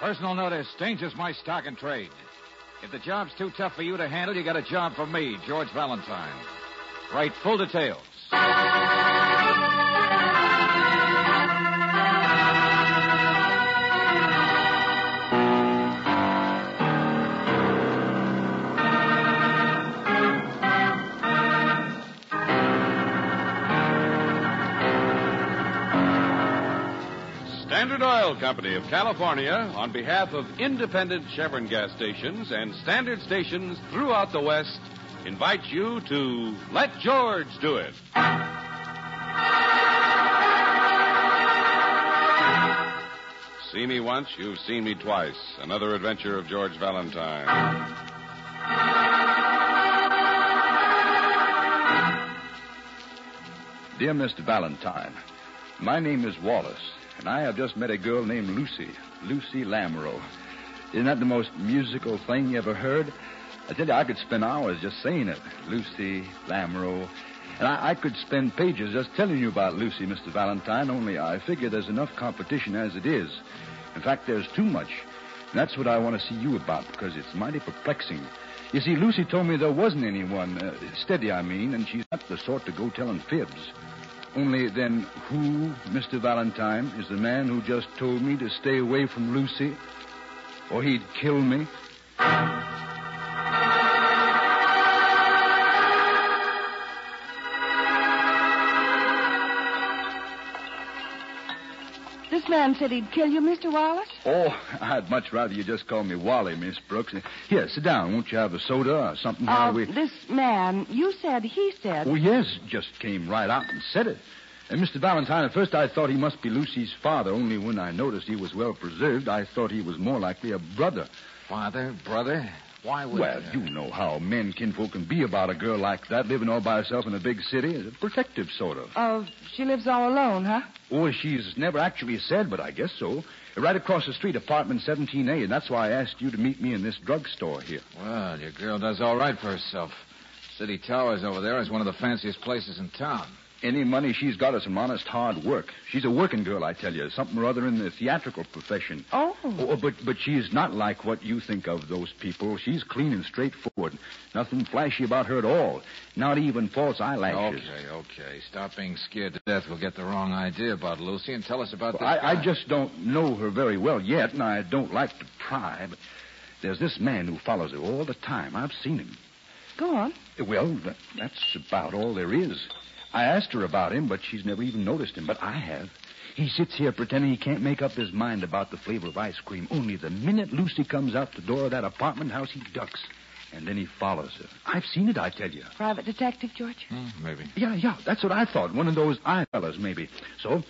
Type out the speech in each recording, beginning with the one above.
Personal notice changes my stock and trade. If the job's too tough for you to handle, you got a job for me, George Valentine. Write full details. Standard Oil Company of California, on behalf of independent Chevron gas stations and standard stations throughout the West, invites you to Let George Do It. See me once, you've seen me twice. Another adventure of George Valentine. Dear Mr. Valentine, my name is Wallace, and I have just met a girl named Lucy, Lucy Lamoureux. Isn't that the most musical thing you ever heard? I tell you, I could spend hours just saying it. Lucy Lamoureux. And I, I could spend pages just telling you about Lucy, Mr. Valentine, only I figure there's enough competition as it is. In fact, there's too much. And that's what I want to see you about, because it's mighty perplexing. You see, Lucy told me there wasn't anyone, uh, steady, I mean, and she's not the sort to go telling fibs. Only then, who, Mr. Valentine, is the man who just told me to stay away from Lucy? Or he'd kill me? Man said he'd kill you, Mr. Wallace? Oh, I'd much rather you just call me Wally, Miss Brooks. Here, sit down. Won't you have a soda or something? Uh, while we... This man, you said he said. Oh, yes, just came right out and said it. And Mr. Valentine, at first I thought he must be Lucy's father, only when I noticed he was well preserved, I thought he was more likely a brother. Father, brother, why would Well, you know how men kinfolk can be about a girl like that, living all by herself in a big city. It's a protective sort of. Oh, she lives all alone, huh? Oh, she's never actually said, but I guess so. Right across the street, apartment 17A, and that's why I asked you to meet me in this drugstore here. Well, your girl does all right for herself. City Towers over there is one of the fanciest places in town. Any money she's got is from honest hard work. She's a working girl, I tell you, something or other in the theatrical profession. Oh. oh. Oh, but but she's not like what you think of those people. She's clean and straightforward. Nothing flashy about her at all. Not even false eyelashes. Okay, okay. Stop being scared to death. We'll get the wrong idea about Lucy and tell us about this I, I just don't know her very well yet, and I don't like to pry, but there's this man who follows her all the time. I've seen him. Go on. Well, that, that's about all there is. I asked her about him, but she's never even noticed him, but I have. He sits here pretending he can't make up his mind about the flavor of ice cream. Only the minute Lucy comes out the door of that apartment house, he ducks. And then he follows her. I've seen it, I tell you. Private detective, George? Hmm, maybe. Yeah, yeah, that's what I thought. One of those eye fellas, maybe. So,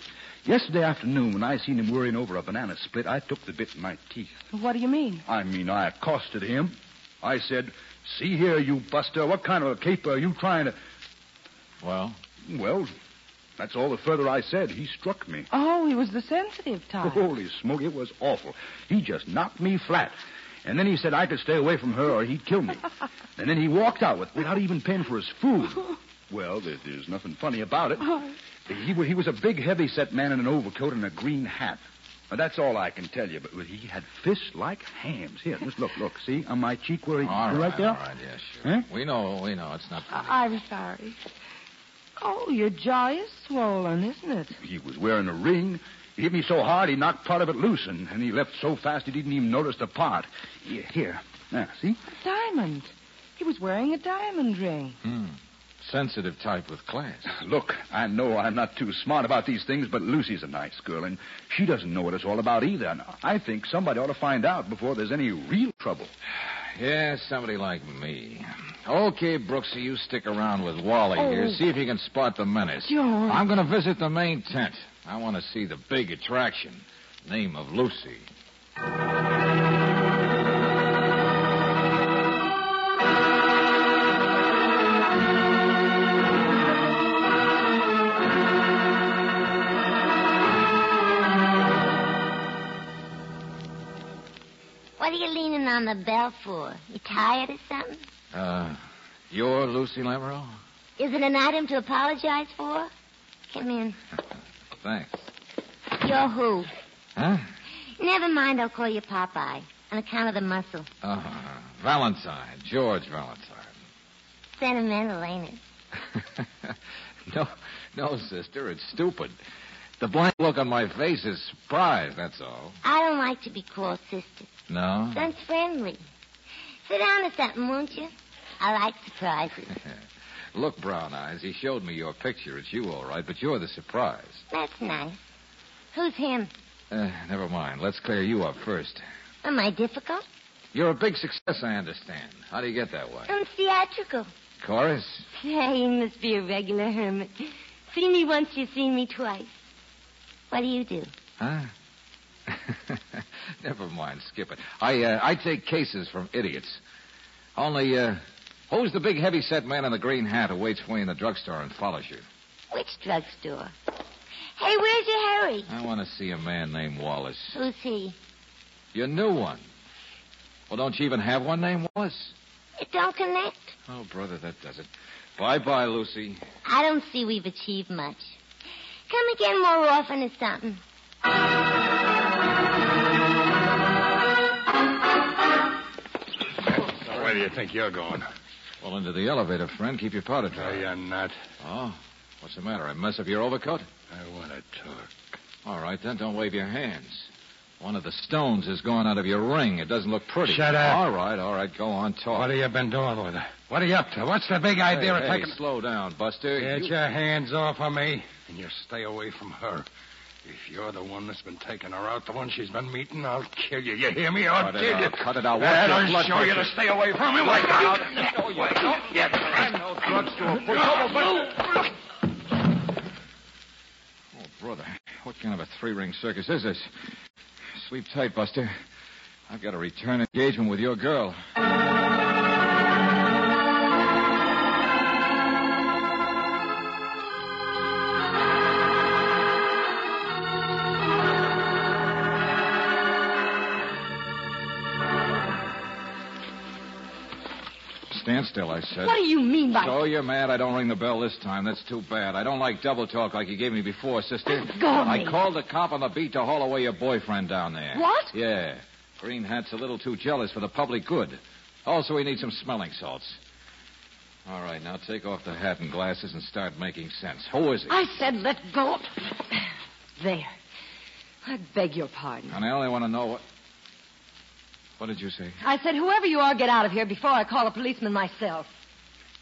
yesterday afternoon, when I seen him worrying over a banana split, I took the bit in my teeth. What do you mean? I mean, I accosted him. I said, See here, you buster, what kind of a caper are you trying to. Well, Well, that's all the further I said. He struck me. Oh, he was the sensitive type. Holy smoke, it was awful. He just knocked me flat. And then he said I could stay away from her or he'd kill me. and then he walked out with, without even paying for his food. Oh. Well, there, there's nothing funny about it. Oh. He, he was a big, heavy-set man in an overcoat and a green hat. Now, that's all I can tell you, but he had fists like hams. Here, just look, look. See, on my cheek where he... all right, there? all right, yeah, sure. Huh? We know, we know. It's not funny. I- I'm sorry. Oh, your jaw is swollen, isn't it? He was wearing a ring. He hit me so hard he knocked part of it loose, and, and he left so fast he didn't even notice the part. Here, here. Now, see? A diamond. He was wearing a diamond ring. Hmm. Sensitive type with class. Look, I know I'm not too smart about these things, but Lucy's a nice girl, and she doesn't know what it's all about either. And I think somebody ought to find out before there's any real trouble. Yeah, somebody like me. Okay, Brooksy, you stick around with Wally here. Oh. See if you can spot the menace. George. I'm going to visit the main tent. I want to see the big attraction. name of Lucy. What are you leaning on the bell for? You tired or something? Uh, you're Lucy Lamoureux? Is it an item to apologize for? Come in. Thanks. You're who? Huh? Never mind, I'll call you Popeye. On account of the muscle. Uh, Valentine, George Valentine. Sentimental, ain't it? no, no, sister, it's stupid. The blank look on my face is surprise, that's all. I don't like to be called sister. No? Sounds friendly. Sit down or something, won't you? I like surprises. Look, Brown Eyes, he showed me your picture. It's you, all right, but you're the surprise. That's nice. Who's him? Uh, never mind. Let's clear you up first. Am I difficult? You're a big success, I understand. How do you get that way? I'm theatrical. Chorus? Say, you must be a regular hermit. Seen me once, you've seen me twice. What do you do? Huh? Never mind, skip it. I uh, I take cases from idiots. Only, uh, who's the big heavy-set man in the green hat who waits for you in the drugstore and follows you? Which drugstore? Hey, where's your Harry? I want to see a man named Wallace. Who's he? Your new one. Well, don't you even have one named Wallace? It don't connect. Oh, brother, that does it. Bye-bye, Lucy. I don't see we've achieved much. Come again more often or something. Where do you think you're going? Well, into the elevator, friend. Keep your powder dry. No, you're not. Oh, what's the matter? I mess up your overcoat? I want to talk. All right, then. Don't wave your hands. One of the stones is going out of your ring. It doesn't look pretty. Shut up. All right, all right. Go on, talk. What have you been doing with her? What are you up to? What's the big idea hey, of hey, taking... slow down, Buster. Get You- your hands off of me, and you stay away from her. If you're the one that's been taking her out, the one she's been meeting, I'll kill you. You hear me? I'll Cut it kill you. out, cut it out. Watch I'll blood show you to stay away from me. Wait out. Show you. Yeah, I'm no drugstore pushover, but... Oh, brother. What kind of a three-ring circus is this? Sleep tight, Buster. I've got a return engagement with your girl. Stand still, I said. What do you mean by... So you're mad I don't ring the bell this time. That's too bad. I don't like double talk like you gave me before, sister. Go I called the cop on the beat to haul away your boyfriend down there. What? Yeah. Green Hat's a little too jealous for the public good. Also, he needs some smelling salts. All right, now take off the hat and glasses and start making sense. Who is he? I said let go. There. I beg your pardon. And I only want to know what. What did you say? I said, whoever you are, get out of here before I call a policeman myself.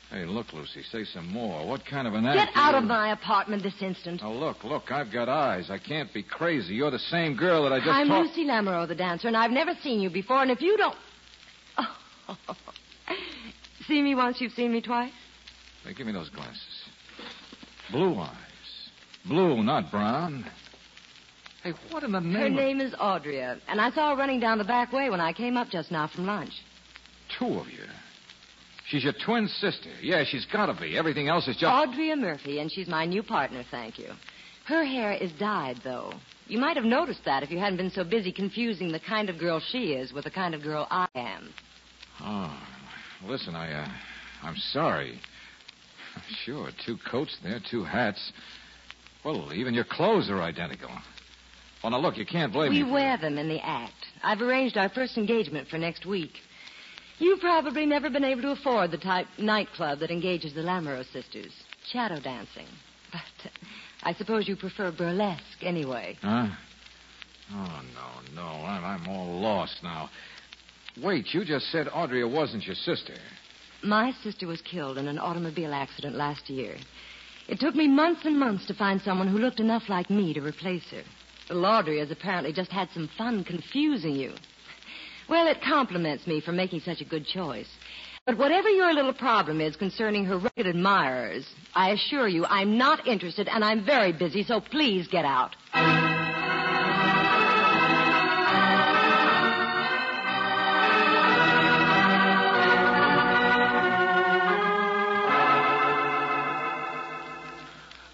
Hey, look, Lucy, say some more. What kind of an act? Get out you- of my apartment this instant. Now, look, look, I've got eyes. I can't be crazy. You're the same girl that I just I'm talked... Lucy Lamoureux, the dancer, and I've never seen you before, and if you don't... See me once, you've seen me twice? Hey, give me those glasses. Blue eyes. Blue, not brown. Hey, what in the name Her of... name is Audrey, and I saw her running down the back way when I came up just now from lunch. Two of you. She's your twin sister. Yeah, she's got to be. Everything else is just... Audrey Murphy, and she's my new partner, thank you. Her hair is dyed, though. You might have noticed that if you hadn't been so busy confusing the kind of girl she is with the kind of girl I am. Oh, listen, I, uh, I'm sorry. Sure, two coats there, two hats. Well, even your clothes are identical. Well, now look, you can't blame We me. We wear them in the act. I've arranged our first engagement for next week. You've probably never been able to afford the type nightclub that engages the Lamoureux sisters. Shadow dancing. But uh, I suppose you prefer burlesque anyway. Huh? Oh, no, no. I'm, I'm all lost now. Wait, you just said Audrey wasn't your sister. My sister was killed in an automobile accident last year. It took me months and months to find someone who looked enough like me to replace her. Laudry has apparently just had some fun confusing you. Well, it compliments me for making such a good choice. But whatever your little problem is concerning her rugged admirers, I assure you I'm not interested and I'm very busy, so please get out.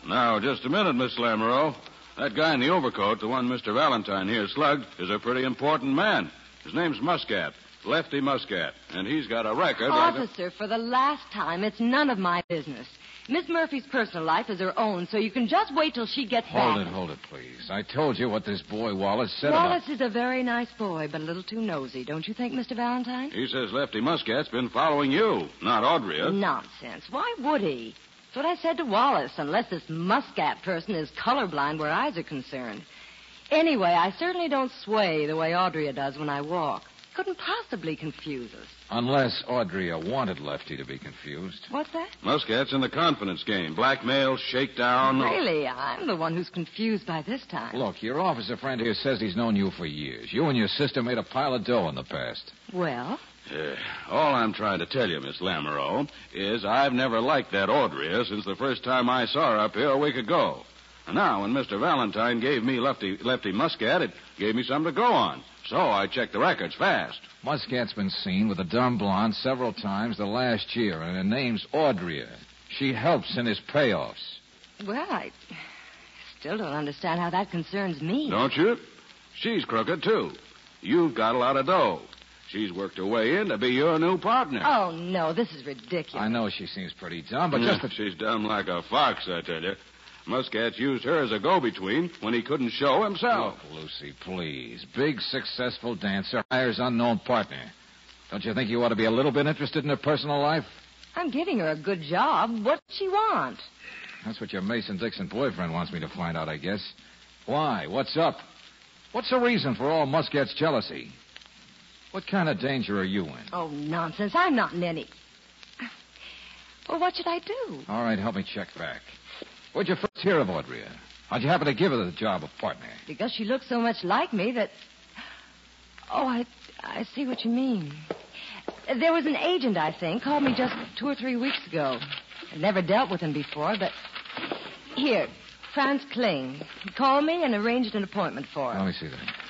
Now, just a minute, Miss Lamoureux. That guy in the overcoat, the one Mr. Valentine here slugged, is a pretty important man. His name's Muscat, Lefty Muscat, and he's got a record. like a- Officer, for the last time, it's none of my business. Miss Murphy's personal life is her own, so you can just wait till she gets Hold back. it, hold it, please. I told you what this boy Wallace said about... Wallace is a very nice boy, but a little too nosy, don't you think, Mr. Valentine? He says Lefty Muscat's been following you, not Audrey. Nonsense. Why would he? That's what I said to Wallace, unless this Muscat person is colorblind where eyes are concerned. Anyway, I certainly don't sway the way Audrey does when I walk. Couldn't possibly confuse us. Unless Audrey wanted Lefty to be confused. What's that? Muscat's in the confidence game. Blackmail, shakedown. Really, I'm the one who's confused by this time. Look, your officer friend here says he's known you for years. You and your sister made a pile of dough in the past. Well, Uh, all I'm trying to tell you, Miss Lamoureux, is I've never liked that Audrey since the first time I saw her up here a week ago. And now, when Mr. Valentine gave me Lefty, Lefty Muscat, it gave me something to go on. So I checked the records fast. Muscat's been seen with a dumb blonde several times the last year, and her name's Audrey. She helps in his payoffs. well, I still don't understand how that concerns me. Don't you? She's crooked, too. You've got a lot of dough. She's worked her way in to be your new partner. Oh, no, this is ridiculous. I know she seems pretty dumb, but just. Hmm. She's dumb like a fox, I tell you. Muscat's used her as a go-between when he couldn't show himself. Look, Lucy, please. Big, successful dancer hires unknown partner. Don't you think you ought to be a little bit interested in her personal life? I'm giving her a good job. What she want? That's what your Mason Dixon boyfriend wants me to find out, I guess. Why? What's up? What's the reason for all Muscat's jealousy? What kind of danger are you in? Oh, nonsense. I'm not in any. Well, what should I do? All right, help me check back. Where'd you first hear of Audrey? How'd you happen to give her the job of partner? Because she looks so much like me that. Oh, I, I see what you mean. There was an agent, I think, called me just two or three weeks ago. I'd never dealt with him before, but. Here, Franz Kling. He called me and arranged an appointment for her. Let me see that.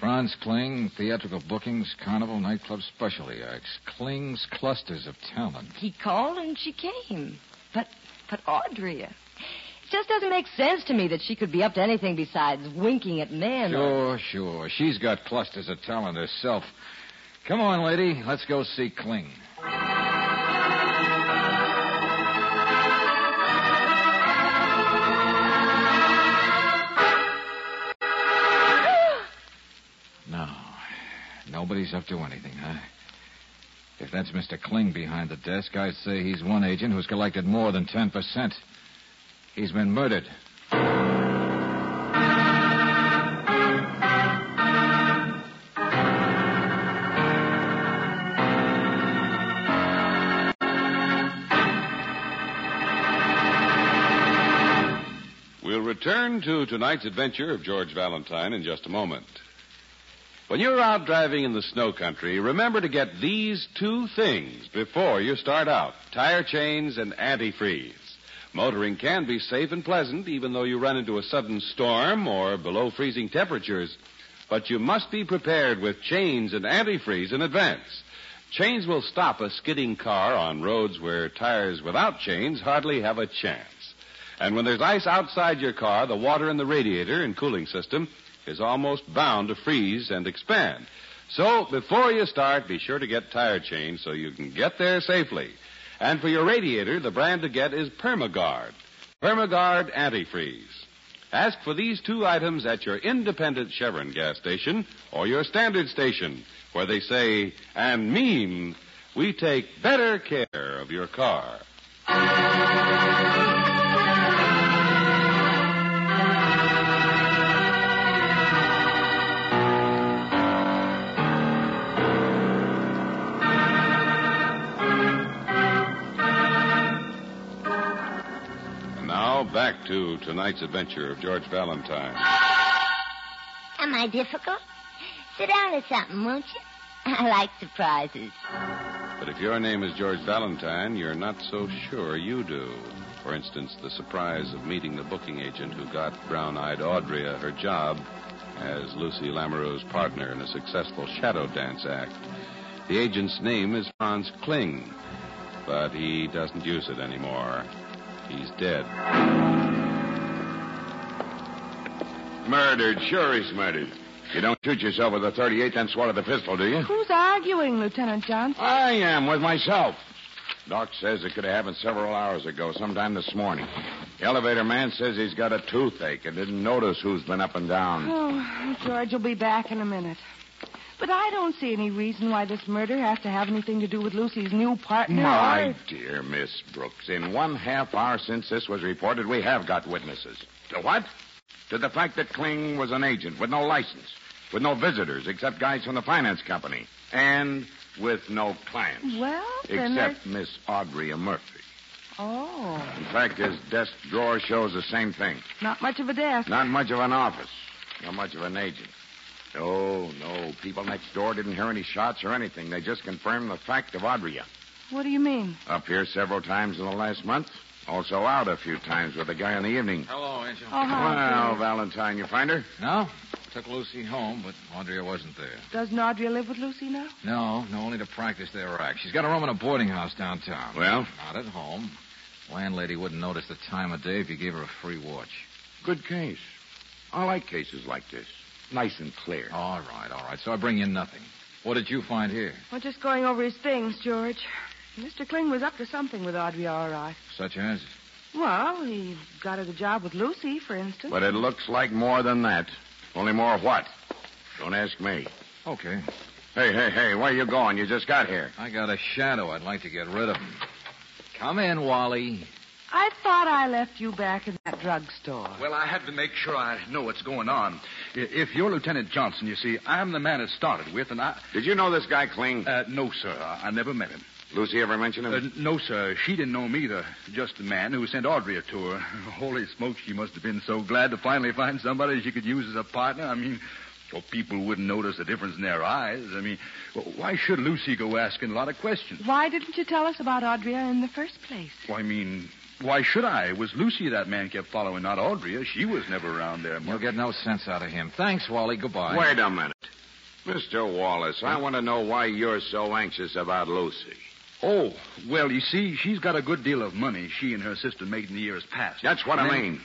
Franz Kling, theatrical bookings, carnival, nightclub specialty acts. Kling's clusters of talent. He called and she came. But, but Audrey. It just doesn't make sense to me that she could be up to anything besides winking at men. or- Sure, sure. She's got clusters of talent herself. Come on, lady. Let's go see Kling. Nobody's up to anything, huh? If that's Mr. Kling behind the desk, I'd say he's one agent who's collected more than 10%. He's been murdered. We'll return to tonight's adventure of George Valentine in just a moment. When you're out driving in the snow country, remember to get these two things before you start out tire chains and antifreeze. Motoring can be safe and pleasant even though you run into a sudden storm or below freezing temperatures. But you must be prepared with chains and antifreeze in advance. Chains will stop a skidding car on roads where tires without chains hardly have a chance. And when there's ice outside your car, the water in the radiator and cooling system is almost bound to freeze and expand. So before you start, be sure to get tire chains so you can get there safely. And for your radiator, the brand to get is Permagard. Permagard Antifreeze. Ask for these two items at your independent Chevron gas station or your standard station, where they say and mean we take better care of your car. To tonight's adventure of George Valentine. Am I difficult? Sit down or something, won't you? I like surprises. But if your name is George Valentine, you're not so sure you do. For instance, the surprise of meeting the booking agent who got brown eyed Audrey her job as Lucy Lamoureux's partner in a successful shadow dance act. The agent's name is Franz Kling, but he doesn't use it anymore. He's dead. Murdered. Sure he's murdered. You don't shoot yourself with a 38, then swallow the pistol, do you? Who's arguing, Lieutenant Johnson? I am, with myself. Doc says it could have happened several hours ago, sometime this morning. The elevator man says he's got a toothache and didn't notice who's been up and down. Oh, George will be back in a minute. But I don't see any reason why this murder has to have anything to do with Lucy's new partner. My or- dear Miss Brooks, in one half hour since this was reported, we have got witnesses. To what? To the fact that Kling was an agent with no license, with no visitors except guys from the finance company, and with no clients. Well, Except Miss Audrey Murphy. Oh, In fact, his desk drawer shows the same thing. not much of a desk. Not much of an office, not much of an agent. No, no. People next door didn't hear any shots or anything. They just confirmed the fact of Audrey. What do you mean? Up here several times in the last month. Also out a few times with a guy in the evening. Hello, Angel. Oh, hi. Well, Valentine, you find her? No? Took Lucy home, but Audrey wasn't there. Doesn't Audrey live with Lucy now? No, no, only to practice their act. She's got a room in a boarding house downtown. Well? Not at home. Landlady wouldn't notice the time of day if you gave her a free watch. Good case. I like cases like this. Nice and clear. All right, all right. So I bring you nothing. What did you find here? We're just going over his things, George. Mr. Kling was up to something with Audrey, all right. Such as? Well, he got her the job with Lucy, for instance. But it looks like more than that. Only more what? Don't ask me. Okay. Hey, hey, hey, where you going? You just got here. I got a shadow I'd like to get rid of. him. Come in, Wally. I thought I left you back in that drugstore. Well, I had to make sure I know what's going on. If you're Lieutenant Johnson, you see, I'm the man it started with, and I. Did you know this guy Kling? Uh, no, sir. I I never met him. Lucy ever mention him? Uh, no, sir. She didn't know him either. Just the man who sent Audrey a tour. Holy smoke, she must have been so glad to finally find somebody she could use as a partner. I mean, well, people wouldn't notice the difference in their eyes. I mean, well, why should Lucy go asking a lot of questions? Why didn't you tell us about Audrey in the first place? Well, I mean, why should I? It was Lucy that man kept following, not Audrey. She was never around there You'll get no sense out of him. Thanks, Wally. Goodbye. Wait a minute. Mr. Wallace, I want to know why you're so anxious about Lucy. Oh, well, you see, she's got a good deal of money she and her sister made in the years past. That's what I And then- mean.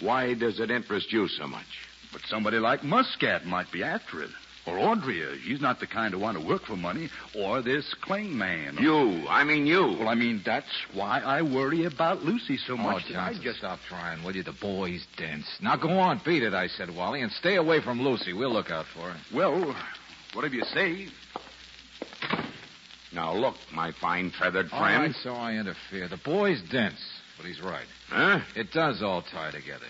Why does it interest you so much? But somebody like Muscat might be after it. Or Audrey. She's not the kind to want to work for money. Or this Kling man. You. I mean you. Well, I mean, that's why I worry about Lucy so Oh, much. that I Johnson, just... stop trying, will you? The boy's dense. Now go on, beat it, I said, Wally, and stay away from Lucy. We'll look out for her. Well, whatever you say. Now look, my fine feathered friend. right, so I interfere. The boy's dense, but he's right. Huh? It does all tie together.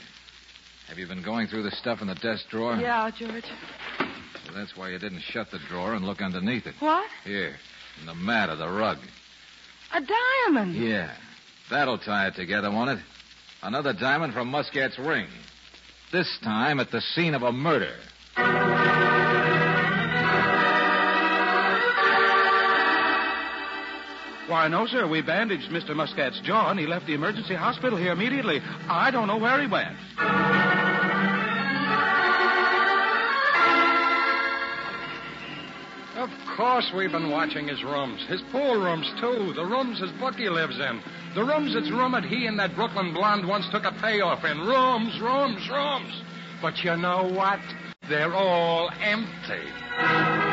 Have you been going through the stuff in the desk drawer? Yeah, George. So that's why you didn't shut the drawer and look underneath it. What? Here, in the mat of the rug. A diamond. Yeah. That'll tie it together, won't it? Another diamond from Muscat's ring. This time at the scene of a murder. Why, no, sir. We bandaged Mr. Muscat's jaw, and he left the emergency hospital here immediately. I don't know where he went. Of course we've been watching his rooms. His pool rooms, too. The rooms his bookie lives in. The rooms it's rumored he and that Brooklyn blonde once took a payoff in. Rooms, rooms, rooms. But you know what? They're all empty.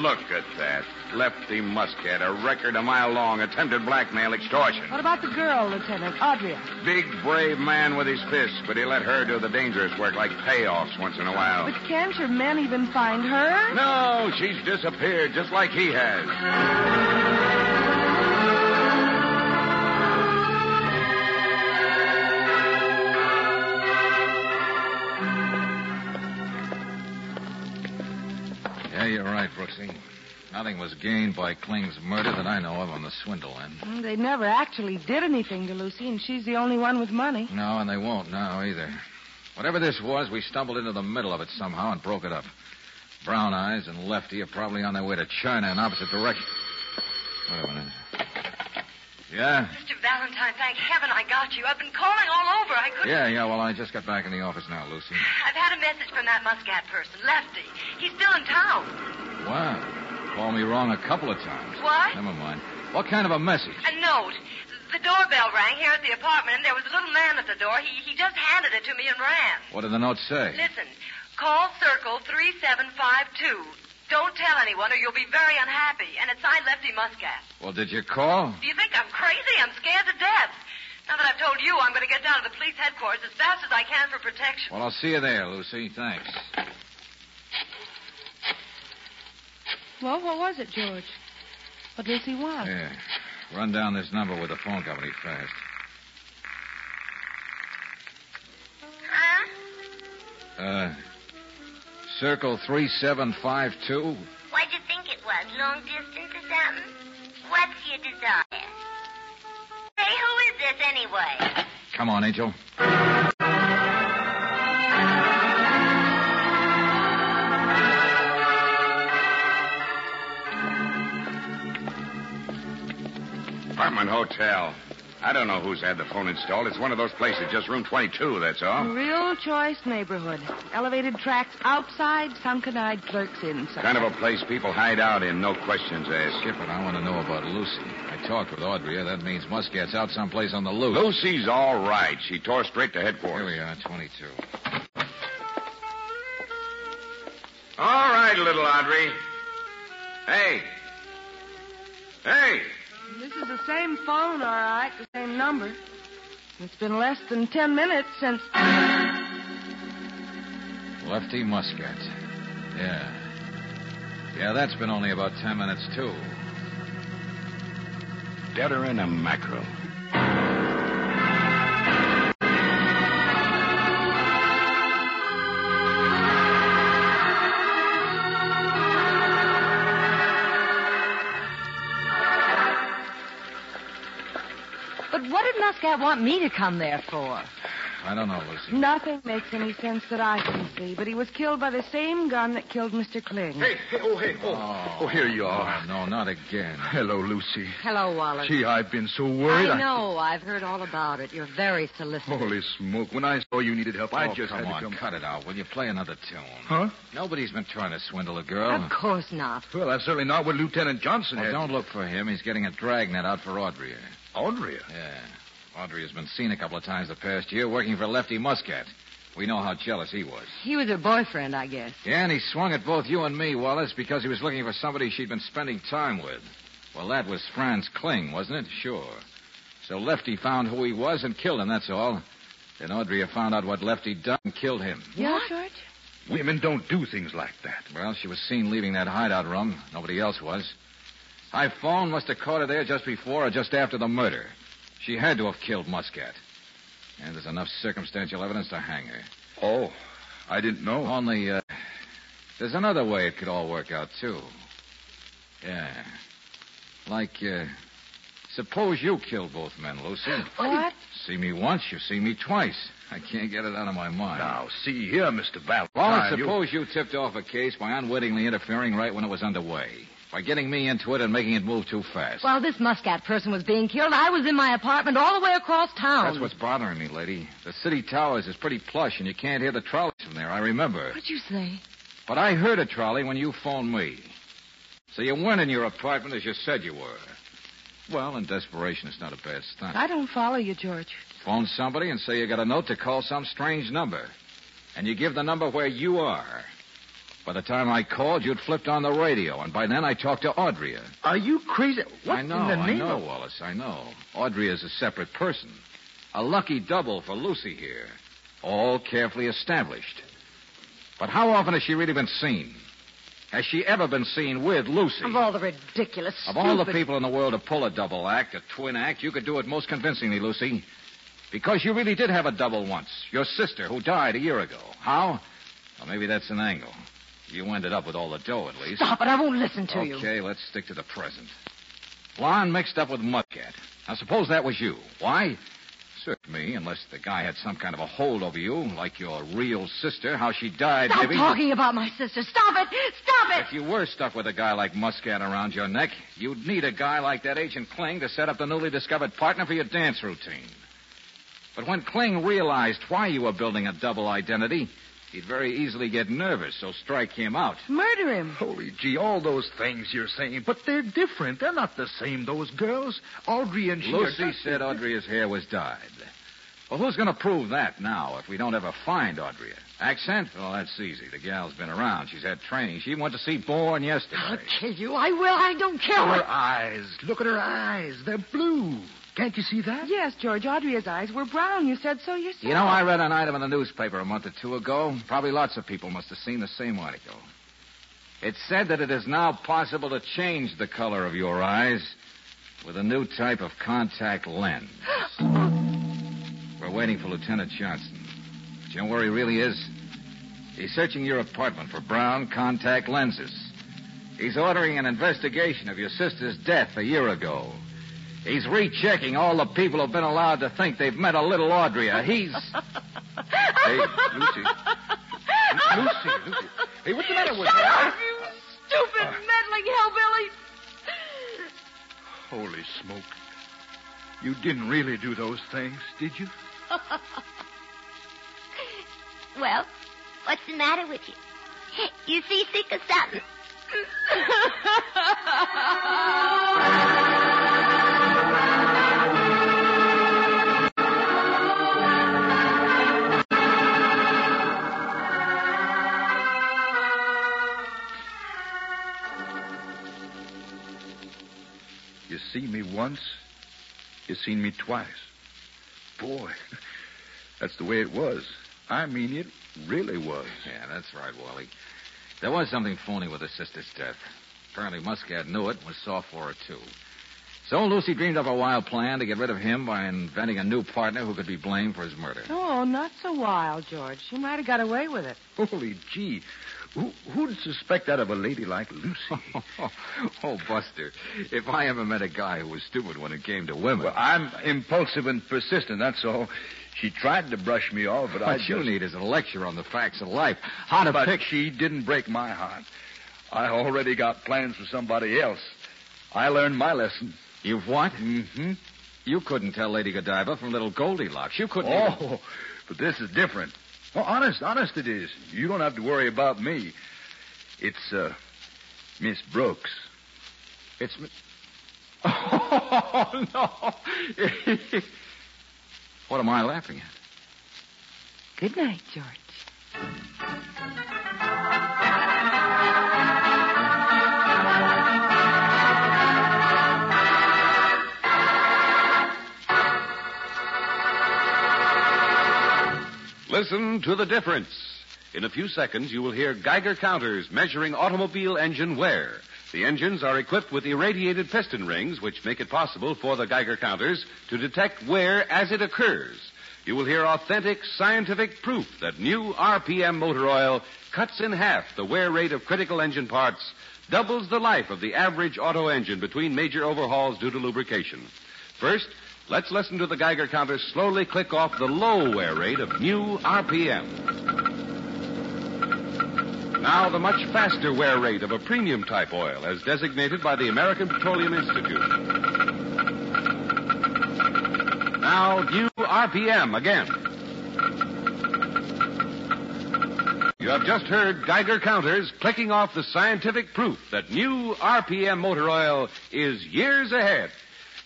Look at that. Lefty Muscat, a record a mile long, attempted blackmail, extortion. What about the girl, Lieutenant? Audrey? Big, brave man with his fists, but he let her do the dangerous work like payoffs once in a while. But can't your men even find her? No, she's disappeared just like he has. Yeah, you're right, Brooksy. Nothing was gained by Kling's murder that I know of on the swindle end. They never actually did anything to Lucy, and she's the only one with money. No, and they won't now either. Whatever this was, we stumbled into the middle of it somehow and broke it up. Brown Eyes and Lefty are probably on their way to China in opposite directions. Wait a minute. Yeah? Mr. Valentine, thank heaven I got you. I've been calling all over. I couldn't. Yeah, yeah, well, I just got back in the office now, Lucy. I've had a message from that Muscat person, Lefty. He's still in town. Wow. Called me wrong a couple of times. What? Never mind. What kind of a message? A note. The doorbell rang here at the apartment, and there was a little man at the door. He, he just handed it to me and ran. What did the note say? Listen, call Circle 3752. Don't tell anyone or you'll be very unhappy. And it's signed Lefty Muscat. Well, did you call? Do you think I'm crazy? I'm scared to death. Now that I've told you, I'm going to get down to the police headquarters as fast as I can for protection. Well, I'll see you there, Lucy. Thanks. Well, what was it, George? What does he want? Here. Run down this number with the phone company fast. Huh? Uh, Circle 3752? What'd you think it was? Long distance or something? What's your desire? Hey, who is this anyway? Come on, Angel. Apartment hotel. I don't know who's had the phone installed. It's one of those places, just room 22, that's all. Real choice neighborhood. Elevated tracks outside, sunken-eyed clerks inside. Kind of a place people hide out in, no questions asked. Skip it. I want to know about Lucy. I talked with Audrey. That means Muscat's out someplace on the loose. Lucy's all right. She tore straight to headquarters. Here headquarters. we are, 22. All right, little Audrey. Hey. Hey. This is the same phone, all right, the same number. It's been less than ten minutes since. Lefty Muscat. Yeah. Yeah, that's been only about ten minutes, too. Deader in a mackerel. What did Muscat want me to come there for? I don't know, Lucy. Nothing makes any sense that I can see, but he was killed by the same gun that killed Mr. Kling. Hey, hey, oh, hey, oh. Oh. Oh, here you are. Oh, no, not again. Hello, Lucy. Hello, Wallace. Gee, I've been so worried. I know. I've heard all about it. You're very solicitous. Holy smoke. When I saw you needed help, I oh, just come had on, to come. cut it out. Will you play another tune? Huh? Nobody's been trying to swindle a girl. Of course not. Well, that's certainly not what Lieutenant Johnson Well, had. don't look for him. He's getting a dragnet out for Audrey. Audrey. Yeah. Audrey has been seen a couple of times the past year working for Lefty Muscat. We know how jealous he was. He was her boyfriend, I guess. Yeah, and he swung at both you and me, Wallace, because he was looking for somebody she'd been spending time with. Well, that was Franz Kling, wasn't it? Sure. So Lefty found who he was and killed him, that's all. Then Audrey found out what Lefty done and killed him. Yeah, George? Women don't do things like that. Well, she was seen leaving that hideout room. Nobody else was. High phone must have caught her there just before or just after the murder. She had to have killed Muscat. And there's enough circumstantial evidence to hang her. Oh, I didn't know. Only, uh, there's another way it could all work out, too. Yeah. Like, uh, suppose you killed both men, Lucy. What? See me once, you see me twice. I can't get it out of my mind. Now, see here, Mr. Valentine. Well, you- suppose you tipped off a case by unwittingly interfering right when it was underway. By getting me into it and making it move too fast. While this Muscat person was being killed, I was in my apartment all the way across town. That's what's bothering me, lady. The city towers is pretty plush, and you can't hear the trolleys from there. I remember. What'd you say? But I heard a trolley when you phoned me. So you weren't in your apartment as you said you were. Well, in desperation, it's not a bad stunt. I don't follow you, George. Phone somebody and say you got a note to call some strange number. And you give the number where you are. By the time I called, you'd flipped on the radio, and by then I talked to Audrey. Are you crazy? What I know, in the I name know, of... Wallace, I know. Audrey is a separate person. A lucky double for Lucy here. All carefully established. But how often has she really been seen? Has she ever been seen with Lucy? Of all the ridiculous, Of all the people in the world to pull a double act, a twin act, you could do it most convincingly, Lucy. Because you really did have a double once. Your sister, who died a year ago. How? Well, maybe that's an angle. You ended up with all the dough, at least. Stop it. I won't listen to you. Okay, let's stick to the present. Blonde mixed up with Muscat. Now, suppose that was you. Why? Search me, unless the guy had some kind of a hold over you, like your real sister, how she died, Stop maybe. talking about my sister. Stop it. Stop it. If you were stuck with a guy like Muscat around your neck, you'd need a guy like that Agent Kling to set up the newly discovered partner for your dance routine. But when Kling realized why you were building a double identity, He'd very easily get nervous, so strike him out. Murder him. Holy gee, all those things you're saying, but they're different. They're not the same, those girls. Audrey and she are Lucy just- said Audrey's hair was dyed. Well, who's going to prove that now if we don't ever find Audrey? Accent? Oh, that's easy. The gal's been around. She's had training. She went to see Bourne yesterday. I'll kill you. I will. I don't care Her what. eyes. Look at her eyes. They're blue. Can't you see that? Yes, George. Audrey's eyes were brown. You said so yourself. You know, I read an item in the newspaper a month or two ago. Probably lots of people must have seen the same article. It said that it is now possible to change the color of your eyes with a new type of contact lens. We're waiting for Lieutenant Johnson. But you know where he really is? He's searching your apartment for brown contact lenses. He's ordering an investigation of your sister's death a year ago. He's rechecking all the people who've been allowed to think they've met a little Audrey. He's. Hey, Lucy. Lucy, Lucy. Hey, what's the matter with Shut you? up, you stupid, meddling hillbilly. Holy smoke. You didn't really do those things, did you? Well, what's the matter with you? You seasick or something? once, you seen me twice. Boy, that's the way it was. I mean, it really was. Yeah, that's right, Wally. There was something phony with her sister's death. Apparently, Muscat knew it and was soft for her, too. So Lucy dreamed up a wild plan to get rid of him by inventing a new partner who could be blamed for his murder. Oh, not so wild, George. She might have got away with it. Holy gee. Who, who'd suspect that of a lady like Lucy? oh, Buster, if I ever met a guy who was stupid when it came to women. Well, I'm impulsive and persistent, that's all. She tried to brush me off, but I what you just... need is a lecture on the facts of life. How to but pick. she didn't break my heart. I already got plans for somebody else. I learned my lesson. You've what? Mm-hmm. You couldn't tell Lady Godiva from little Goldilocks. You couldn't. even- Oh, but this is different. Oh, honest, honest it is. You don't have to worry about me. It's, uh, Miss Brooks. It's. me- Oh, no. what am I laughing at? Good night, George. Listen to the difference. In a few seconds, you will hear Geiger counters measuring automobile engine wear. The engines are equipped with irradiated piston rings, which make it possible for the Geiger counters to detect wear as it occurs. You will hear authentic scientific proof that new RPM motor oil cuts in half the wear rate of critical engine parts, doubles the life of the average auto engine between major overhauls due to lubrication. First, let's listen to the Geiger counter slowly click off the low wear rate of new RPM. Now, the much faster wear rate of a premium type oil, as designated by the American Petroleum Institute. Now, new RPM again. You have just heard Geiger counters clicking off the scientific proof that new RPM motor oil is years ahead.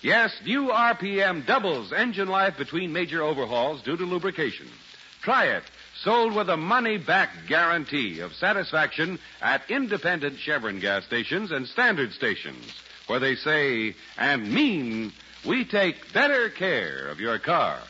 Yes, new RPM doubles engine life between major overhauls due to lubrication. Try it. Sold with a money back guarantee of satisfaction at independent Chevron gas stations and standard stations, where they say and mean we take better care of your car.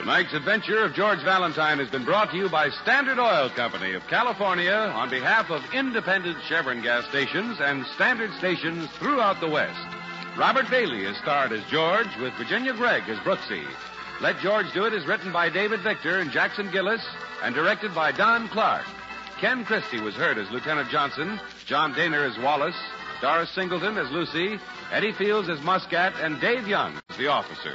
Tonight's adventure of George Valentine has been brought to you by Standard Oil Company of California on behalf of independent Chevron gas stations and standard stations throughout the West. Robert Bailey is starred as George with Virginia Gregg as Brooksy. Let George Do It is written by David Victor and Jackson Gillis and directed by Don Clark. Ken Christie was heard as Lieutenant Johnson, John Dehner as Wallace, Doris Singleton as Lucy, Eddie Fields as Muscat, and Dave Young as the officer.